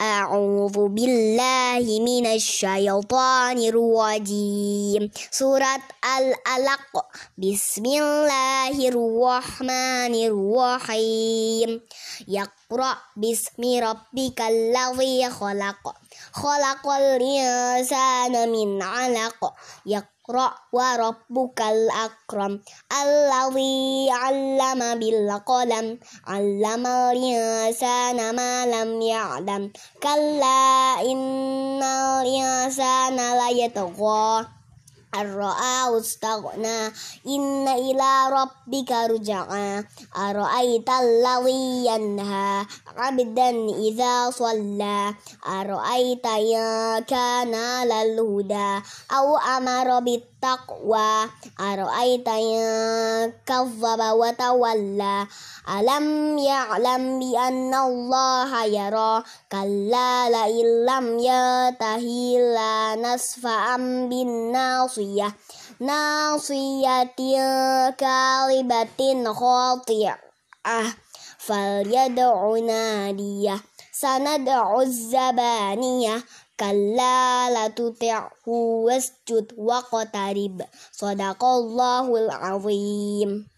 أعوذ بالله من الشيطان الرجيم. سورة الألق. بسم الله الرحمن الرحيم. يقرأ باسم ربك الذي خلق. خلق الإنسان من علق. اقرأ وربك الأكرم الذي علم بالقلم علم الإنسان ما لم يعلم كلا إن الإنسان ليطغى أن رآه استغنى إن إلى ربك رجعا. أرأيت الذي ينهى عبدا إذا صلى. أرأيت إن كان على الهدى أو أمر بالتقوى. أرأيت إن كذب وتولى. ألم يعلم بأن الله يرى؟ كلا لئن لم ينته لنسفعا بالناصية. ناصية كاذبة خاطئة. فليدع ناديه. سندع الزبانية. كلا لا تطعه واسجد واقترب. صدق الله العظيم.